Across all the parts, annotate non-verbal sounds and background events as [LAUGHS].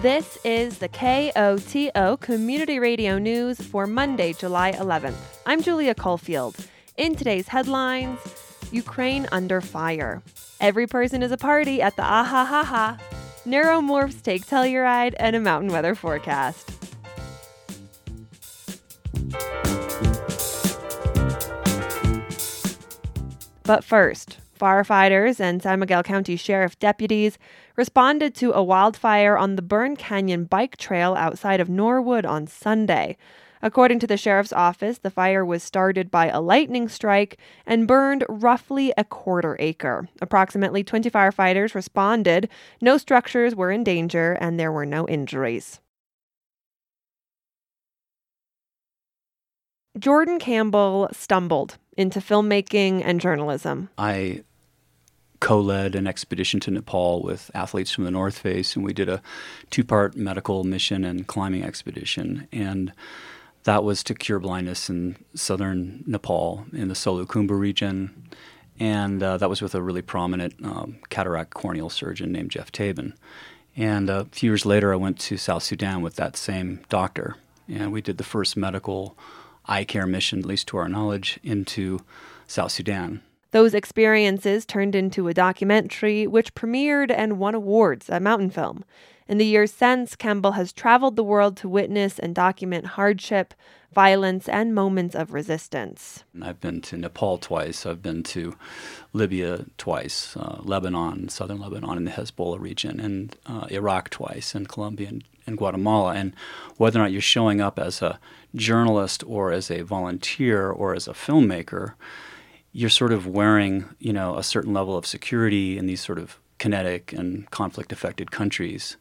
This is the KOTO Community Radio News for Monday, July 11th. I'm Julia Caulfield. In today's headlines, Ukraine under fire. Every person is a party at the Aha Ha Ha. Neuromorphs take Telluride and a mountain weather forecast. But first, firefighters and San Miguel County Sheriff deputies responded to a wildfire on the Burn Canyon bike trail outside of Norwood on Sunday. According to the sheriff's office, the fire was started by a lightning strike and burned roughly a quarter acre. Approximately 20 firefighters responded. No structures were in danger and there were no injuries. Jordan Campbell stumbled into filmmaking and journalism. I co-led an expedition to Nepal with athletes from the North Face, and we did a two-part medical mission and climbing expedition. And that was to cure blindness in southern Nepal in the Solukhumbu region. And uh, that was with a really prominent um, cataract corneal surgeon named Geoff Tabin. And uh, a few years later, I went to South Sudan with that same doctor. And we did the first medical eye care mission, at least to our knowledge, into South Sudan. Those experiences turned into a documentary which premiered and won awards at Mountain Film. In the years since, Campbell has traveled the world to witness and document hardship, violence, and moments of resistance. I've been to Nepal twice. I've been to Libya twice, uh, Lebanon, southern Lebanon, in the Hezbollah region, and uh, Iraq twice, and Colombia and, and Guatemala. And whether or not you're showing up as a journalist or as a volunteer or as a filmmaker, you're sort of wearing, you know, a certain level of security in these sort of kinetic and conflict affected countries.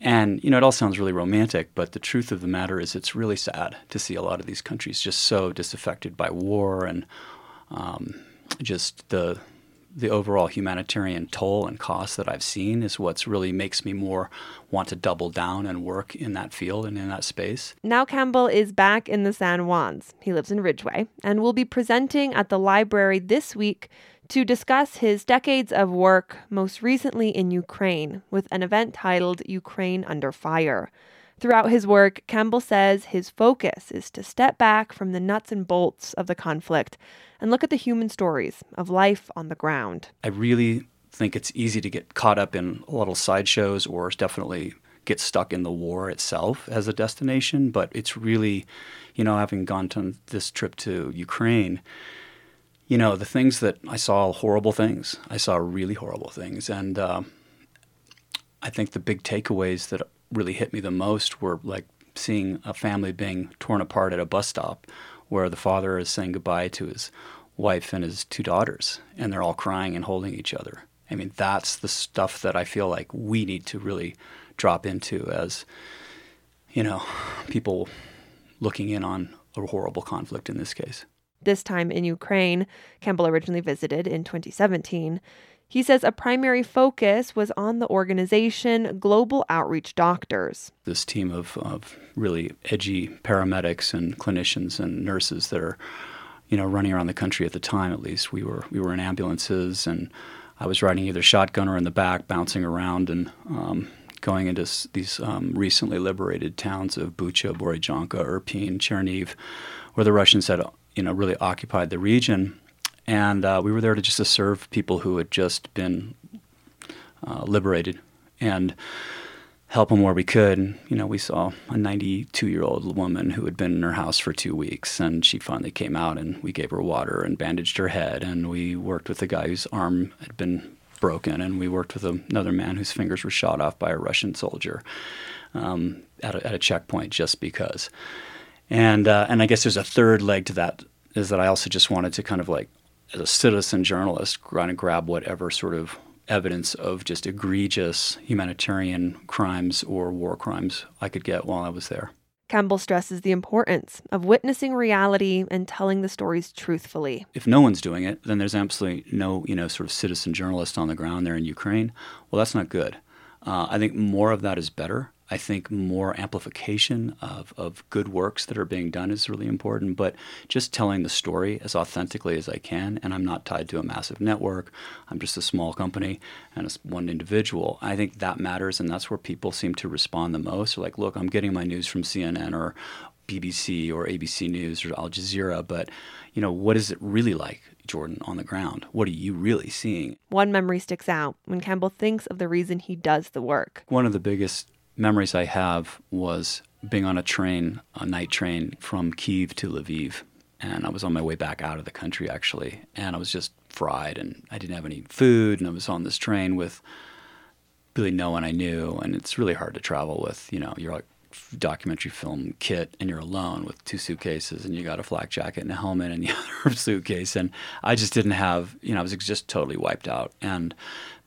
And, you know, it all sounds really romantic, but the truth of the matter is it's really sad to see a lot of these countries just so disaffected by war and um, just the the overall humanitarian toll and cost that I've seen is what's really makes me more want to double down and work in that field and in that space. Now Campbell is back in the San Juans. He lives in Ridgway and will be presenting at the library this week to discuss his decades of work, most recently in Ukraine, with an event titled Ukraine Under Fire. Throughout his work, Campbell says his focus is to step back from the nuts and bolts of the conflict and look at the human stories of life on the ground. I really think it's easy to get caught up in a little sideshows or definitely get stuck in the war itself as a destination, but it's really, you know, having gone on this trip to Ukraine, you know, the things that I saw horrible things. I saw really horrible things. And uh, I think the big takeaways that really hit me the most were like seeing a family being torn apart at a bus stop where the father is saying goodbye to his wife and his two daughters and they're all crying and holding each other. I mean, that's the stuff that I feel like we need to really drop into as, you know, people looking in on a horrible conflict in this case. This time in Ukraine, Campbell originally visited in 2017. He says a primary focus was on the organization Global Outreach Doctors. This team of, of really edgy paramedics and clinicians and nurses that are, you know, running around the country at the time. At least we were we were in ambulances, and I was riding either shotgun or in the back, bouncing around and um, going into these um, recently liberated towns of Bucha, Borodyanka, Irpin, Cherniv, where the Russians had, you know, really occupied the region and uh, we were there to just to serve people who had just been uh, liberated and help them where we could. And, you know, we saw a 92 year old woman who had been in her house for two weeks, and she finally came out, and we gave her water and bandaged her head, and we worked with a guy whose arm had been broken, and we worked with another man whose fingers were shot off by a Russian soldier um, at, a, at, a, checkpoint just because. And uh, and I guess there's a third leg to that is that I also just wanted to kind of like as a citizen journalist, trying to grab whatever sort of evidence of just egregious humanitarian crimes or war crimes I could get while I was there. Campbell stresses the importance of witnessing reality and telling the stories truthfully. If no one's doing it, then there's absolutely no, you know, sort of citizen journalist on the ground there in Ukraine. Well, that's not good. Uh, I think more of that is better. I think more amplification of, of good works that are being done is really important, but just telling the story as authentically as I can. And I'm not tied to a massive network, I'm just a small company and a, one individual. I think that matters, and that's where people seem to respond the most. They're like, look, I'm getting my news from CNN or BBC or ABC News or Al Jazeera, but you know, what is it really like, Jordan, on the ground? What are you really seeing? One memory sticks out when Campbell thinks of the reason he does the work. One of the biggest memories I have was being on a train, a night train from Kiev to Lviv. And I was on my way back out of the country, actually. And I was just fried and I didn't have any food. And I was on this train with really no one I knew. And it's really hard to travel with, you know, you're like documentary film kit and you're alone with two suitcases and you got a flak jacket and a helmet and the [LAUGHS] other suitcase and I just didn't have you know I was just totally wiped out and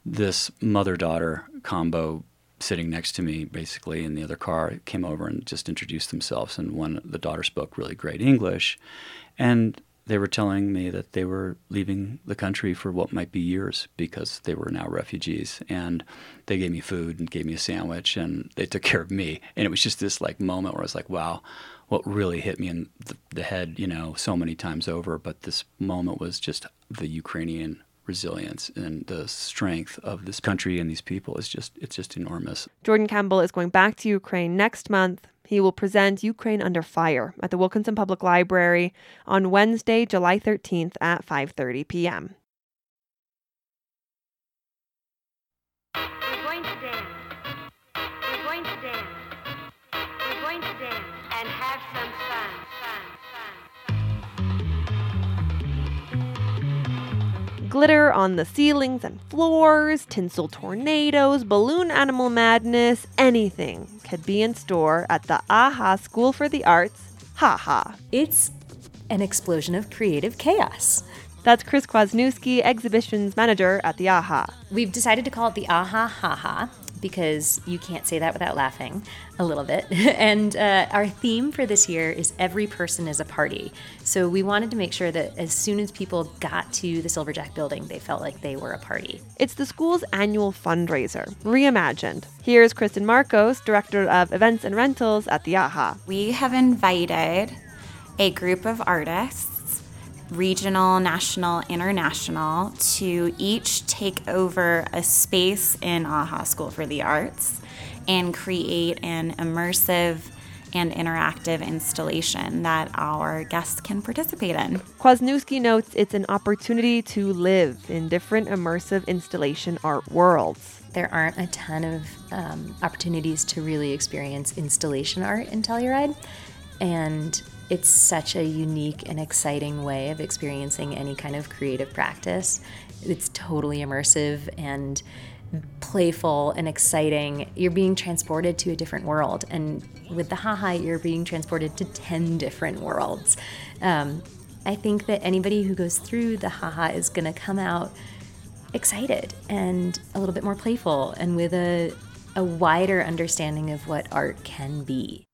this mother daughter combo sitting next to me basically in the other car came over and just introduced themselves and one the daughter spoke really great English and they were telling me that they were leaving the country for what might be years because they were now refugees and they gave me food and gave me a sandwich and they took [LAUGHS] care of me and it was just this like moment where I was like wow what really hit me in the, the head you know so many times over but this moment was just the Ukrainian resilience and the strength of this country and these people is just it's just enormous. Jordan Campbell is going back to Ukraine next month he will present Ukraine Under Fire at the Wilkinson Public Library on Wednesday, July 13th at 5:30 p.m. We're going to dance. We're going to dance. We're going to dance and have some fun. Glitter on the ceilings and floors, tinsel tornadoes, balloon animal madness, anything could be in store at the AHA School for the Arts, HaHa. It's an explosion of creative chaos. That's Chris Kwasniewski, exhibitions manager at the AHA. We've decided to call it the AHA HaHa because you can't say that without laughing a little bit. [LAUGHS] and uh, our theme for this year is Every Person is a Party. So we wanted to make sure that as soon as people got to the Silverjack building, they felt like they were a party. It's the school's annual fundraiser, reimagined. Here's Kristen Marcos, Director of Events and Rentals at the AHA. We have invited a group of artists regional, national, international, to each take over a space in AHA School for the Arts and create an immersive and interactive installation that our guests can participate in. Kwasniewski notes it's an opportunity to live in different immersive installation art worlds. There aren't a ton of um, opportunities to really experience installation art in Telluride, and it's such a unique and exciting way of experiencing any kind of creative practice. It's totally immersive and playful and exciting. You're being transported to a different world. And with the haha, you're being transported to 10 different worlds. Um, I think that anybody who goes through the haha is going to come out excited and a little bit more playful and with a, a wider understanding of what art can be.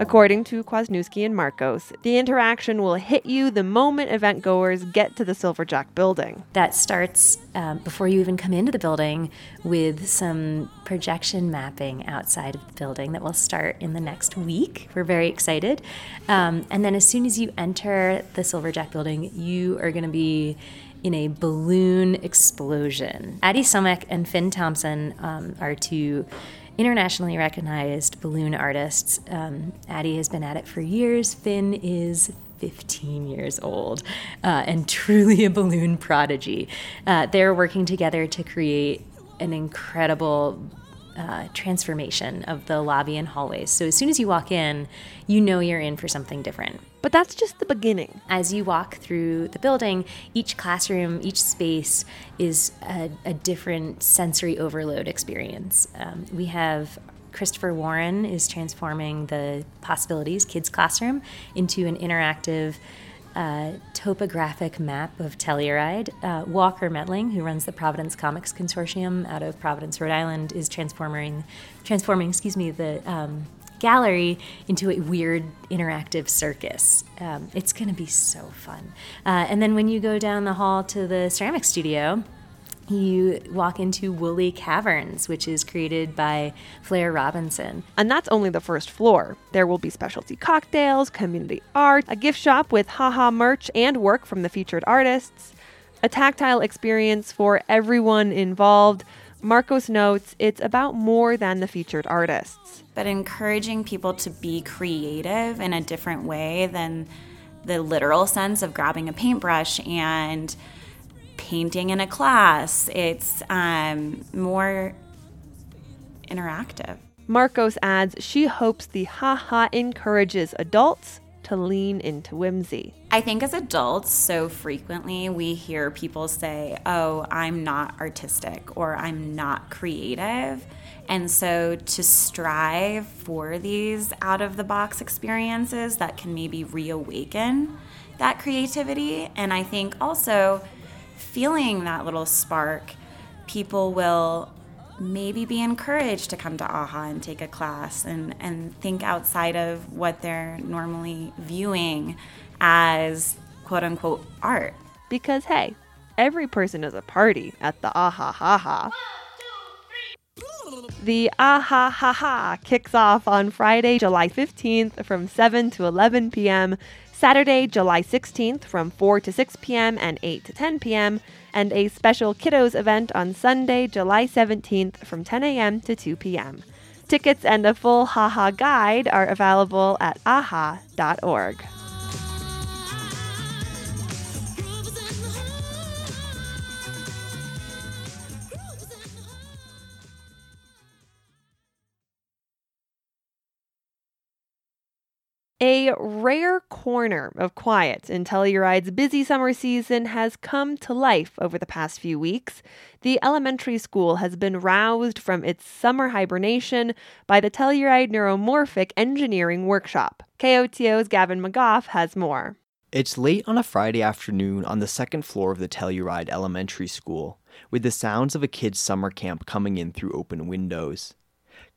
According to Kwasniewski and Marcos, the interaction will hit you the moment event goers get to the Silverjack building. That starts um, before you even come into the building with some projection mapping outside of the building that will start in the next week. We're very excited. Um, and then as soon as you enter the Silverjack building, you are going to be in a balloon explosion. Addie Somek and Finn Thompson um, are two internationally recognized balloon artists. Um, Addie has been at it for years. Finn is 15 years old uh, and truly a balloon prodigy. Uh, they're working together to create an incredible uh, transformation of the lobby and hallways. So as soon as you walk in, you know you're in for something different. But that's just the beginning. As you walk through the building, each classroom, each space is a, a different sensory overload experience. Um, we have Christopher Warren is transforming the Possibilities Kids Classroom into an interactive uh, topographic map of Telluride. Uh, Walker Mettling, who runs the Providence Comics Consortium out of Providence, Rhode Island, is transforming, transforming, excuse me, the um, gallery into a weird interactive circus. Um, it's going to be so fun. Uh, and then when you go down the hall to the ceramic studio, you walk into Woolly Caverns, which is created by Flair Robinson. And that's only the first floor. There will be specialty cocktails, community art, a gift shop with haha merch and work from the featured artists, a tactile experience for everyone involved. Marcos notes it's about more than the featured artists. But encouraging people to be creative in a different way than the literal sense of grabbing a paintbrush and painting in a class. It's um, more interactive. Marcos adds she hopes the haha encourages adults to lean into whimsy. I think as adults, so frequently we hear people say, Oh, I'm not artistic or I'm not creative. And so to strive for these out of the box experiences that can maybe reawaken that creativity. And I think also feeling that little spark, people will maybe be encouraged to come to AHA and take a class and, and think outside of what they're normally viewing as quote unquote art. Because hey, every person is a party at the AHA Ha Ha. The AHA Ha Ha kicks off on Friday, July 15th from 7 to 11 p.m., Saturday, July 16th from 4 to 6 p.m. and 8 to 10 p.m., and a special kiddos event on Sunday, July 17th from 10 a.m. to 2 p.m. Tickets and a full haha guide are available at aha.org. A rare corner of quiet in Telluride's busy summer season has come to life over the past few weeks. The elementary school has been roused from its summer hibernation by the Telluride Neuromorphic Engineering Workshop. KOTO's Gavin McGough has more. It's late on a Friday afternoon on the second floor of the Telluride Elementary School, with the sounds of a kid's summer camp coming in through open windows.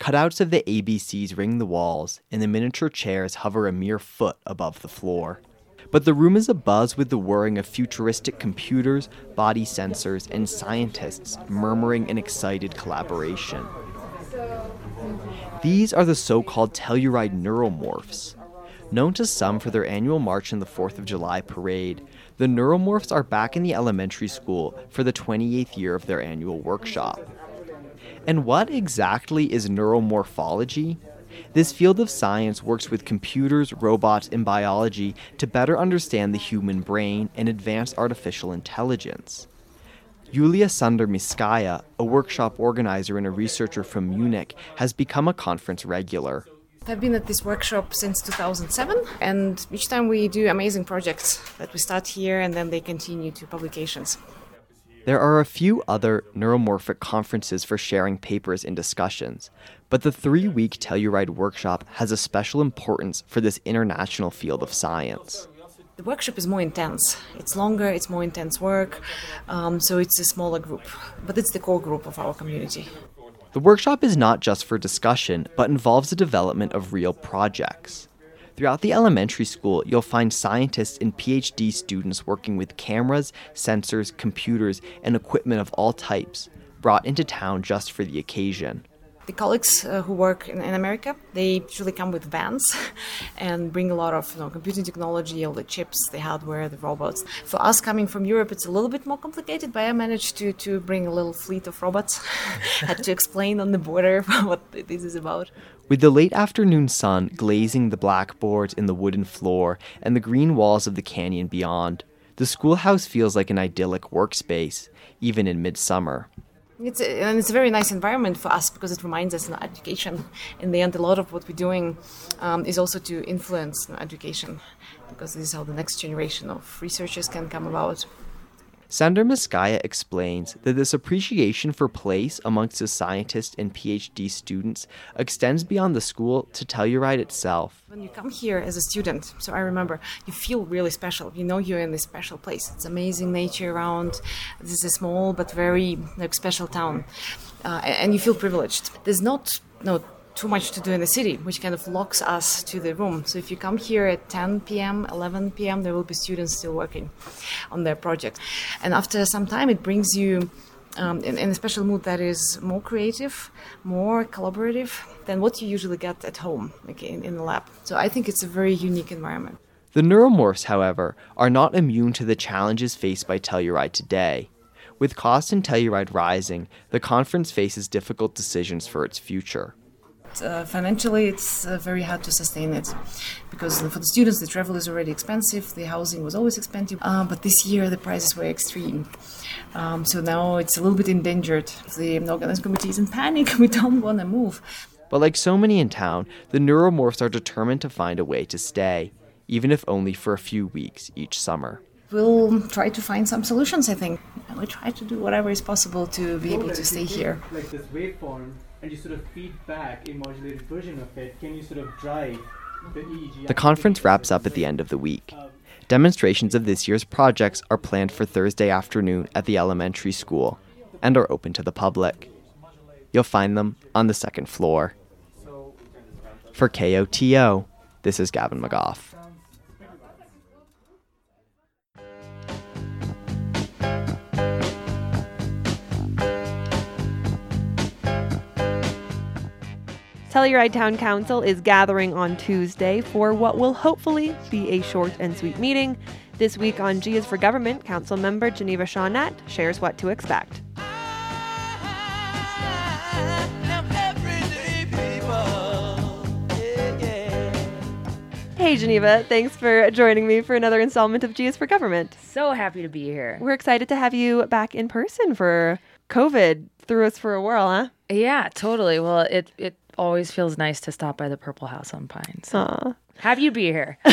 Cutouts of the ABCs ring the walls, and the miniature chairs hover a mere foot above the floor. But the room is abuzz with the whirring of futuristic computers, body sensors, and scientists murmuring in excited collaboration. These are the so called Telluride neuromorphs. Known to some for their annual March in the 4th of July parade, the neuromorphs are back in the elementary school for the 28th year of their annual workshop. And what exactly is neuromorphology? This field of science works with computers, robots, and biology to better understand the human brain and advance artificial intelligence. Yulia Sandamirskaya, a workshop organizer and a researcher from Munich, has become a conference regular. I've been at this workshop since 2007, and each time we do amazing projects that we start here and then they continue to publications. There are a few other neuromorphic conferences for sharing papers and discussions, but the three week Telluride workshop has a special importance for this international field of science. The workshop is more intense. It's longer, it's more intense work, um, so it's a smaller group, but it's the core group of our community. The workshop is not just for discussion, but involves the development of real projects. Throughout the elementary school, you'll find scientists and PhD students working with cameras, sensors, computers, and equipment of all types, brought into town just for the occasion. The colleagues uh, who work in, in, America, they usually come with vans [LAUGHS] and bring a lot of you know, computing technology, all the chips, the hardware, the robots. For us coming from Europe, it's a little bit more complicated, but I managed to, to bring a little fleet of robots. [LAUGHS] Had to explain on the border [LAUGHS] what this is about. With the late afternoon sun glazing the blackboards in the wooden floor and the green walls of the canyon beyond, the schoolhouse feels like an idyllic workspace, even in midsummer. It's a, and it's a very nice environment for us because it reminds us of education. In the end, a lot of what we're doing um, is also to influence education because this is how the next generation of researchers can come about. Sandamirskaya explains that this appreciation for place amongst the scientists and PhD students extends beyond the school to Telluride itself. When you come here as a student, so I remember, you feel really special. You know you're in this special place. It's amazing nature around. This is a small but very like, special town. Uh, and you feel privileged. There's not no too much to do in the city, which kind of locks us to the room. So if you come here at 10 p.m., 11 p.m., there will be students still working on their project. And after some time, it brings you um, in, in a special mood that is more creative, more collaborative than what you usually get at home, like in, in the lab. So I think it's a very unique environment. The neuromorphs, however, are not immune to the challenges faced by Telluride today. With costs in Telluride rising, the conference faces difficult decisions for its future. Uh, financially, it's uh, very hard to sustain it because for the students, the travel is already expensive, the housing was always expensive, uh, but this year the prices were extreme. Um, so now it's a little bit endangered. The organizing committee is in panic, [LAUGHS] we don't want to move. But like so many in town, the neuromorphs are determined to find a way to stay, even if only for a few weeks each summer. We'll try to find some solutions, I think. And we'll try to do whatever is possible to be able to stay here. Like this waveform, and you sort of feed back a modulated version of it, can you sort of drive the EEG? The conference wraps up at the end of the week. Um, Demonstrations of this year's projects are planned for Thursday afternoon at the elementary school and are open to the public. You'll find them on the second floor. For KOTO, this is Gavin McGough. Telluride Town Council is gathering on Tuesday for what will hopefully be a short and sweet meeting. This week on G is for Government, Council member Geneva Shaunette shares what to expect. Hey Geneva, thanks for joining me for another installment of G is for Government. So happy to be here. We're excited to have you back in person for COVID threw us for a whirl, huh? Yeah, totally. Well, it it always feels nice to stop by the Purple House on Pines. Aw. Have you be here? [LAUGHS]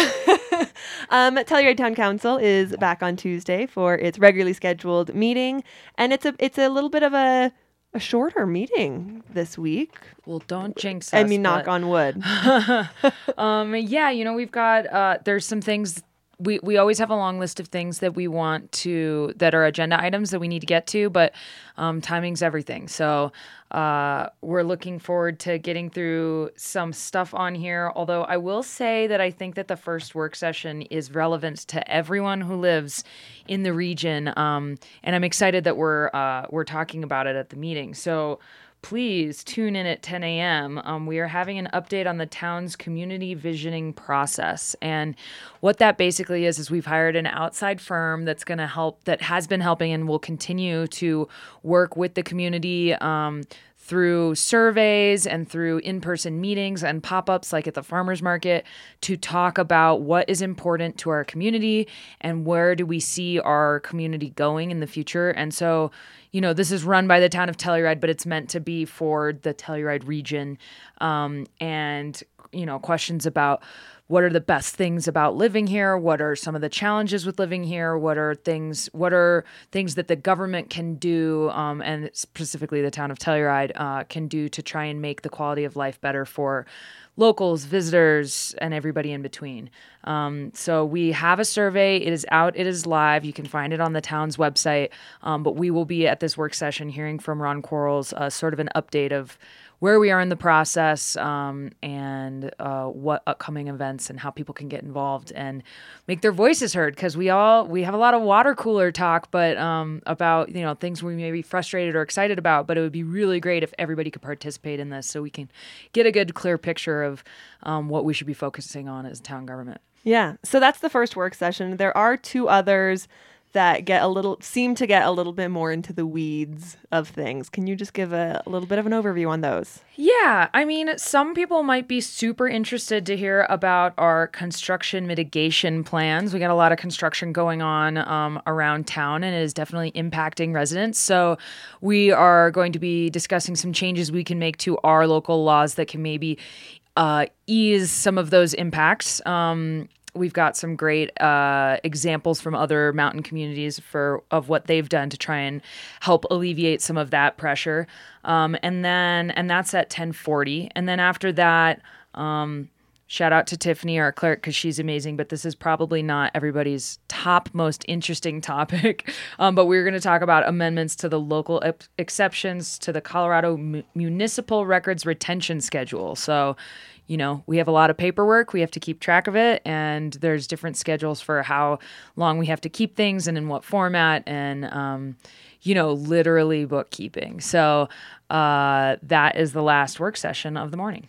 Um, Telluride Town Council is back on Tuesday for its regularly scheduled meeting, and it's a it's a little bit of a a shorter meeting this week. well, don't jinx us. I mean, knock but- on wood. [LAUGHS] um, yeah, you know, we've got uh, there's some things we we always have a long list of things that we want to that are agenda items that we need to get to, but um, timing's everything. So uh, we're looking forward to getting through some stuff on here. Although I will say that I think that the first work session is relevant to everyone who lives in the region, um, and I'm excited that we're uh, we're talking about it at the meeting. So please tune in at 10 a.m. Um, we are having an update on the town's community visioning process. And what that basically is, is we've hired an outside firm that's going to help, that has been helping and will continue to work with the community. Um, through surveys and through in person meetings and pop ups like at the farmers market to talk about what is important to our community and where do we see our community going in the future. And so, you know, this is run by the town of Telluride, but it's meant to be for the Telluride region. Um, and, you know, questions about what are the best things about living here? What are some of the challenges with living here? What are things what are things that the government can do um, and specifically the town of telluride uh, can do to try and make the quality of life better for locals visitors and everybody in between? Um, so we have a survey. It is out. It is live. You can find it on the town's website. Um, but we will be at this work session hearing from ron quarles uh, sort of an update of where we are in the process um, and uh, what upcoming events and how people can get involved and make their voices heard because we all we have a lot of water cooler talk but um, about you know things we may be frustrated or excited about but it would be really great if everybody could participate in this so we can get a good clear picture of um, what we should be focusing on as town government yeah. So that's the first work session. There are two others that get a little seem to get a little bit more into the weeds of things. Can you just give a, a little bit of an overview on those? Yeah, I mean, some people might be super interested to hear about our construction mitigation plans. We got a lot of construction going on um, around town, and it is definitely impacting residents. So, we are going to be discussing some changes we can make to our local laws that can maybe uh, ease some of those impacts. Um, we've got some great uh, examples from other mountain communities for of what they've done to try and help alleviate some of that pressure. Um, and then and that's at 1040. And then after that, um, shout out to Tiffany, our clerk, because she's amazing. But this is probably not everybody's top most interesting [LAUGHS] topic. um, but we're going to talk about amendments to the local ep- exceptions to the Colorado mu- Municipal Records Retention Schedule. So you know, we have a lot of paperwork. We have to keep track of it. And there's different schedules for how long we have to keep things and in what format and, um, you know, literally bookkeeping. So uh, that is the last work session of the morning.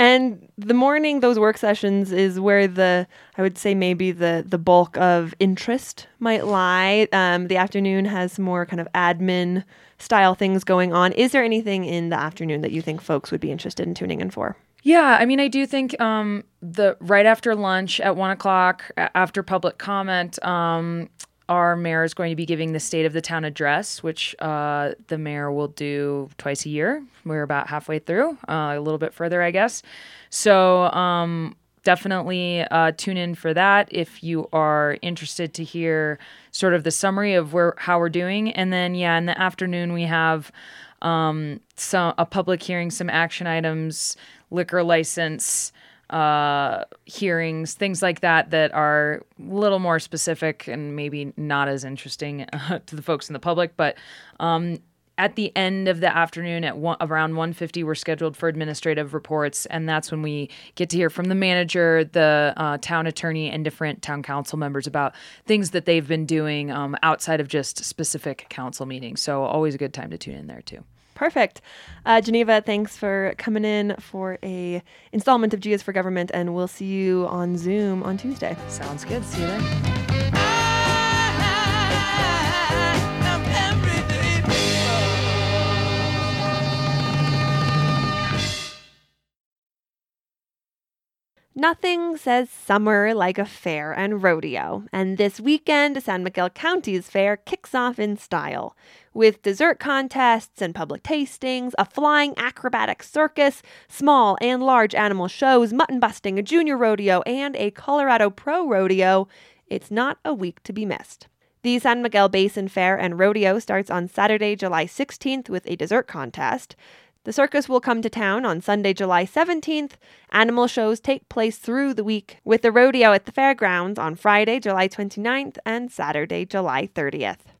And the morning, those work sessions is where the I would say maybe the the bulk of interest might lie. Um, the afternoon has more kind of admin style things going on. Is there anything in the afternoon that you think folks would be interested in tuning in for? Yeah, I mean, I do think um, the right after lunch at one o'clock, after public comment, um, our mayor is going to be giving the state of the town address, which uh, the mayor will do twice a year. We're about halfway through, uh, a little bit further, I guess. So um, definitely uh, tune in for that if you are interested to hear sort of the summary of where how we're doing. And then yeah, in the afternoon we have um, some a public hearing, some action items, liquor license uh, hearings, things like that, that are a little more specific and maybe not as interesting uh, [LAUGHS] to the folks in the public. But um, at the end of the afternoon, at one, around 1.50, we're scheduled for administrative reports, and that's when we get to hear from the manager, the uh, town attorney, and different town council members about things that they've been doing um, outside of just specific council meetings. So always a good time to tune in there too. Perfect. Uh, Geneva, thanks for coming in for a installment of G is for Government, and we'll see you on Zoom on Tuesday. Sounds good. See you then. Nothing says summer like a fair and rodeo, and this weekend, San Miguel County's fair kicks off in style. With dessert contests and public tastings, a flying acrobatic circus, small and large animal shows, mutton busting, a junior rodeo, and a Colorado Pro rodeo, it's not a week to be missed. The San Miguel Basin Fair and Rodeo starts on Saturday, July 16th with a dessert contest. The circus will come to town on Sunday, July 17th. Animal shows take place through the week, with the rodeo at the fairgrounds on Friday, July 29th and Saturday, July 30th.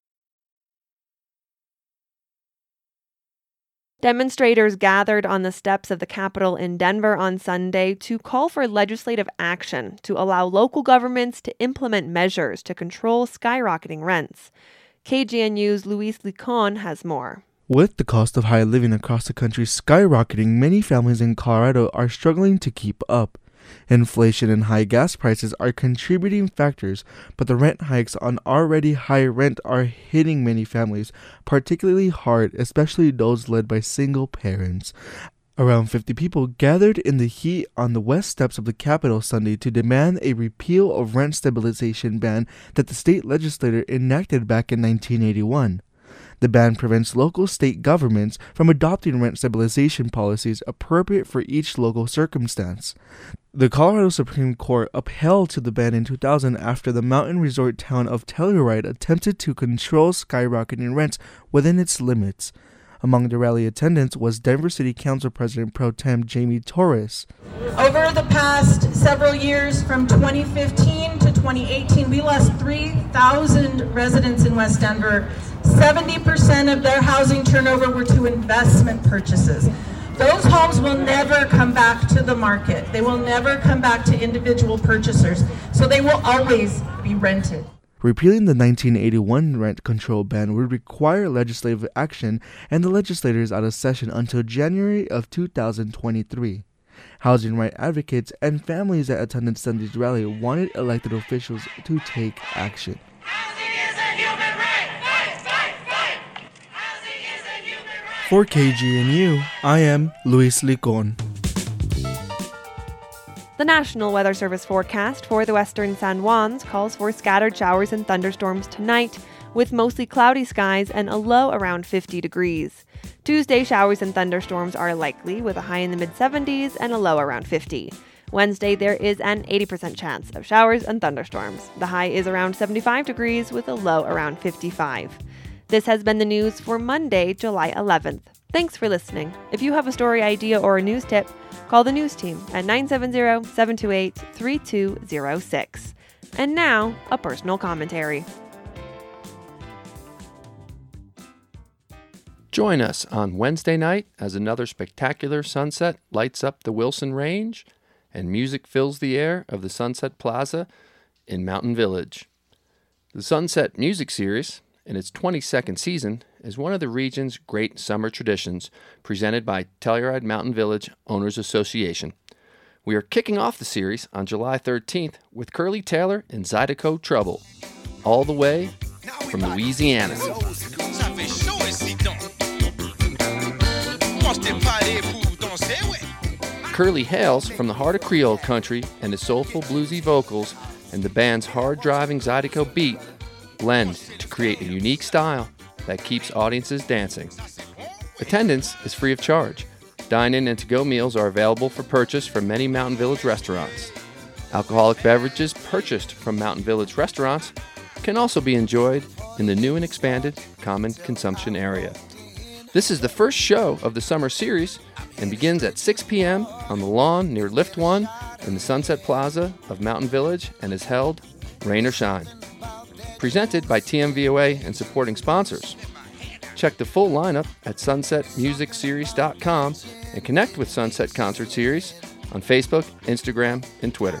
Demonstrators gathered on the steps of the Capitol in Denver on Sunday to call for legislative action to allow local governments to implement measures to control skyrocketing rents. KGNU's Luis Licon has more. With the cost of high living across the country skyrocketing, many families in Colorado are struggling to keep up. Inflation and high gas prices are contributing factors, but the rent hikes on already high rent are hitting many families particularly hard, especially those led by single parents. Around 50 people gathered in the heat on the west steps of the Capitol Sunday to demand a repeal of rent stabilization ban that the state legislature enacted back in 1981. The ban prevents local state governments from adopting rent stabilization policies appropriate for each local circumstance. The Colorado Supreme Court upheld to the ban in 2000 after the mountain resort town of Telluride attempted to control skyrocketing rents within its limits. Among the rally attendants was Denver City Council President Pro Tem Jamie Torres. Over the past several years, from 2015 to 2018, we lost 3,000 residents in West Denver 70% of their housing turnover were to investment purchases. Those homes will never come back to the market. They will never come back to individual purchasers. So they will always be rented. Repealing the 1981 rent control ban would require legislative action, and the legislature is out of session until January of 2023. Housing right advocates and families that attended Sunday's rally wanted elected officials to take action. For KGNU, I am Luis Licon. The National Weather Service forecast for the western San Juans calls for scattered showers and thunderstorms tonight, with mostly cloudy skies and a low around 50 degrees. Tuesday, showers and thunderstorms are likely, with a high in the mid 70s and a low around 50. Wednesday, there is an 80% chance of showers and thunderstorms. The high is around 75 degrees, with a low around 55. This has been the news for Monday, July 11th. Thanks for listening. If you have a story idea or a news tip, call the news team at 970 728 3206. And now, a personal commentary. Join us on Wednesday night as another spectacular sunset lights up the Wilson Range and music fills the air of the Sunset Plaza in Mountain Village. The Sunset Music Series, in its 22nd season, is one of the region's great summer traditions presented by Telluride Mountain Village Owners Association. We are kicking off the series on July 13th with Curly Taylor and Zydeco Trouble, all the way from Louisiana. Curly hails from the heart of Creole country, and his soulful bluesy vocals and the band's hard driving Zydeco beat blend to create a unique style that keeps audiences dancing. Attendance is free of charge. Dine in and to go meals are available for purchase from many Mountain Village restaurants. Alcoholic beverages purchased from Mountain Village restaurants can also be enjoyed in the new and expanded common consumption area. This is the first show of the summer series and begins at 6 p.m. on the lawn near Lift 1 in the Sunset Plaza of Mountain Village and is held rain or shine. Presented by TMVOA and supporting sponsors. Check the full lineup at sunsetmusicseries.com and connect with Sunset Concert Series on Facebook, Instagram, and Twitter.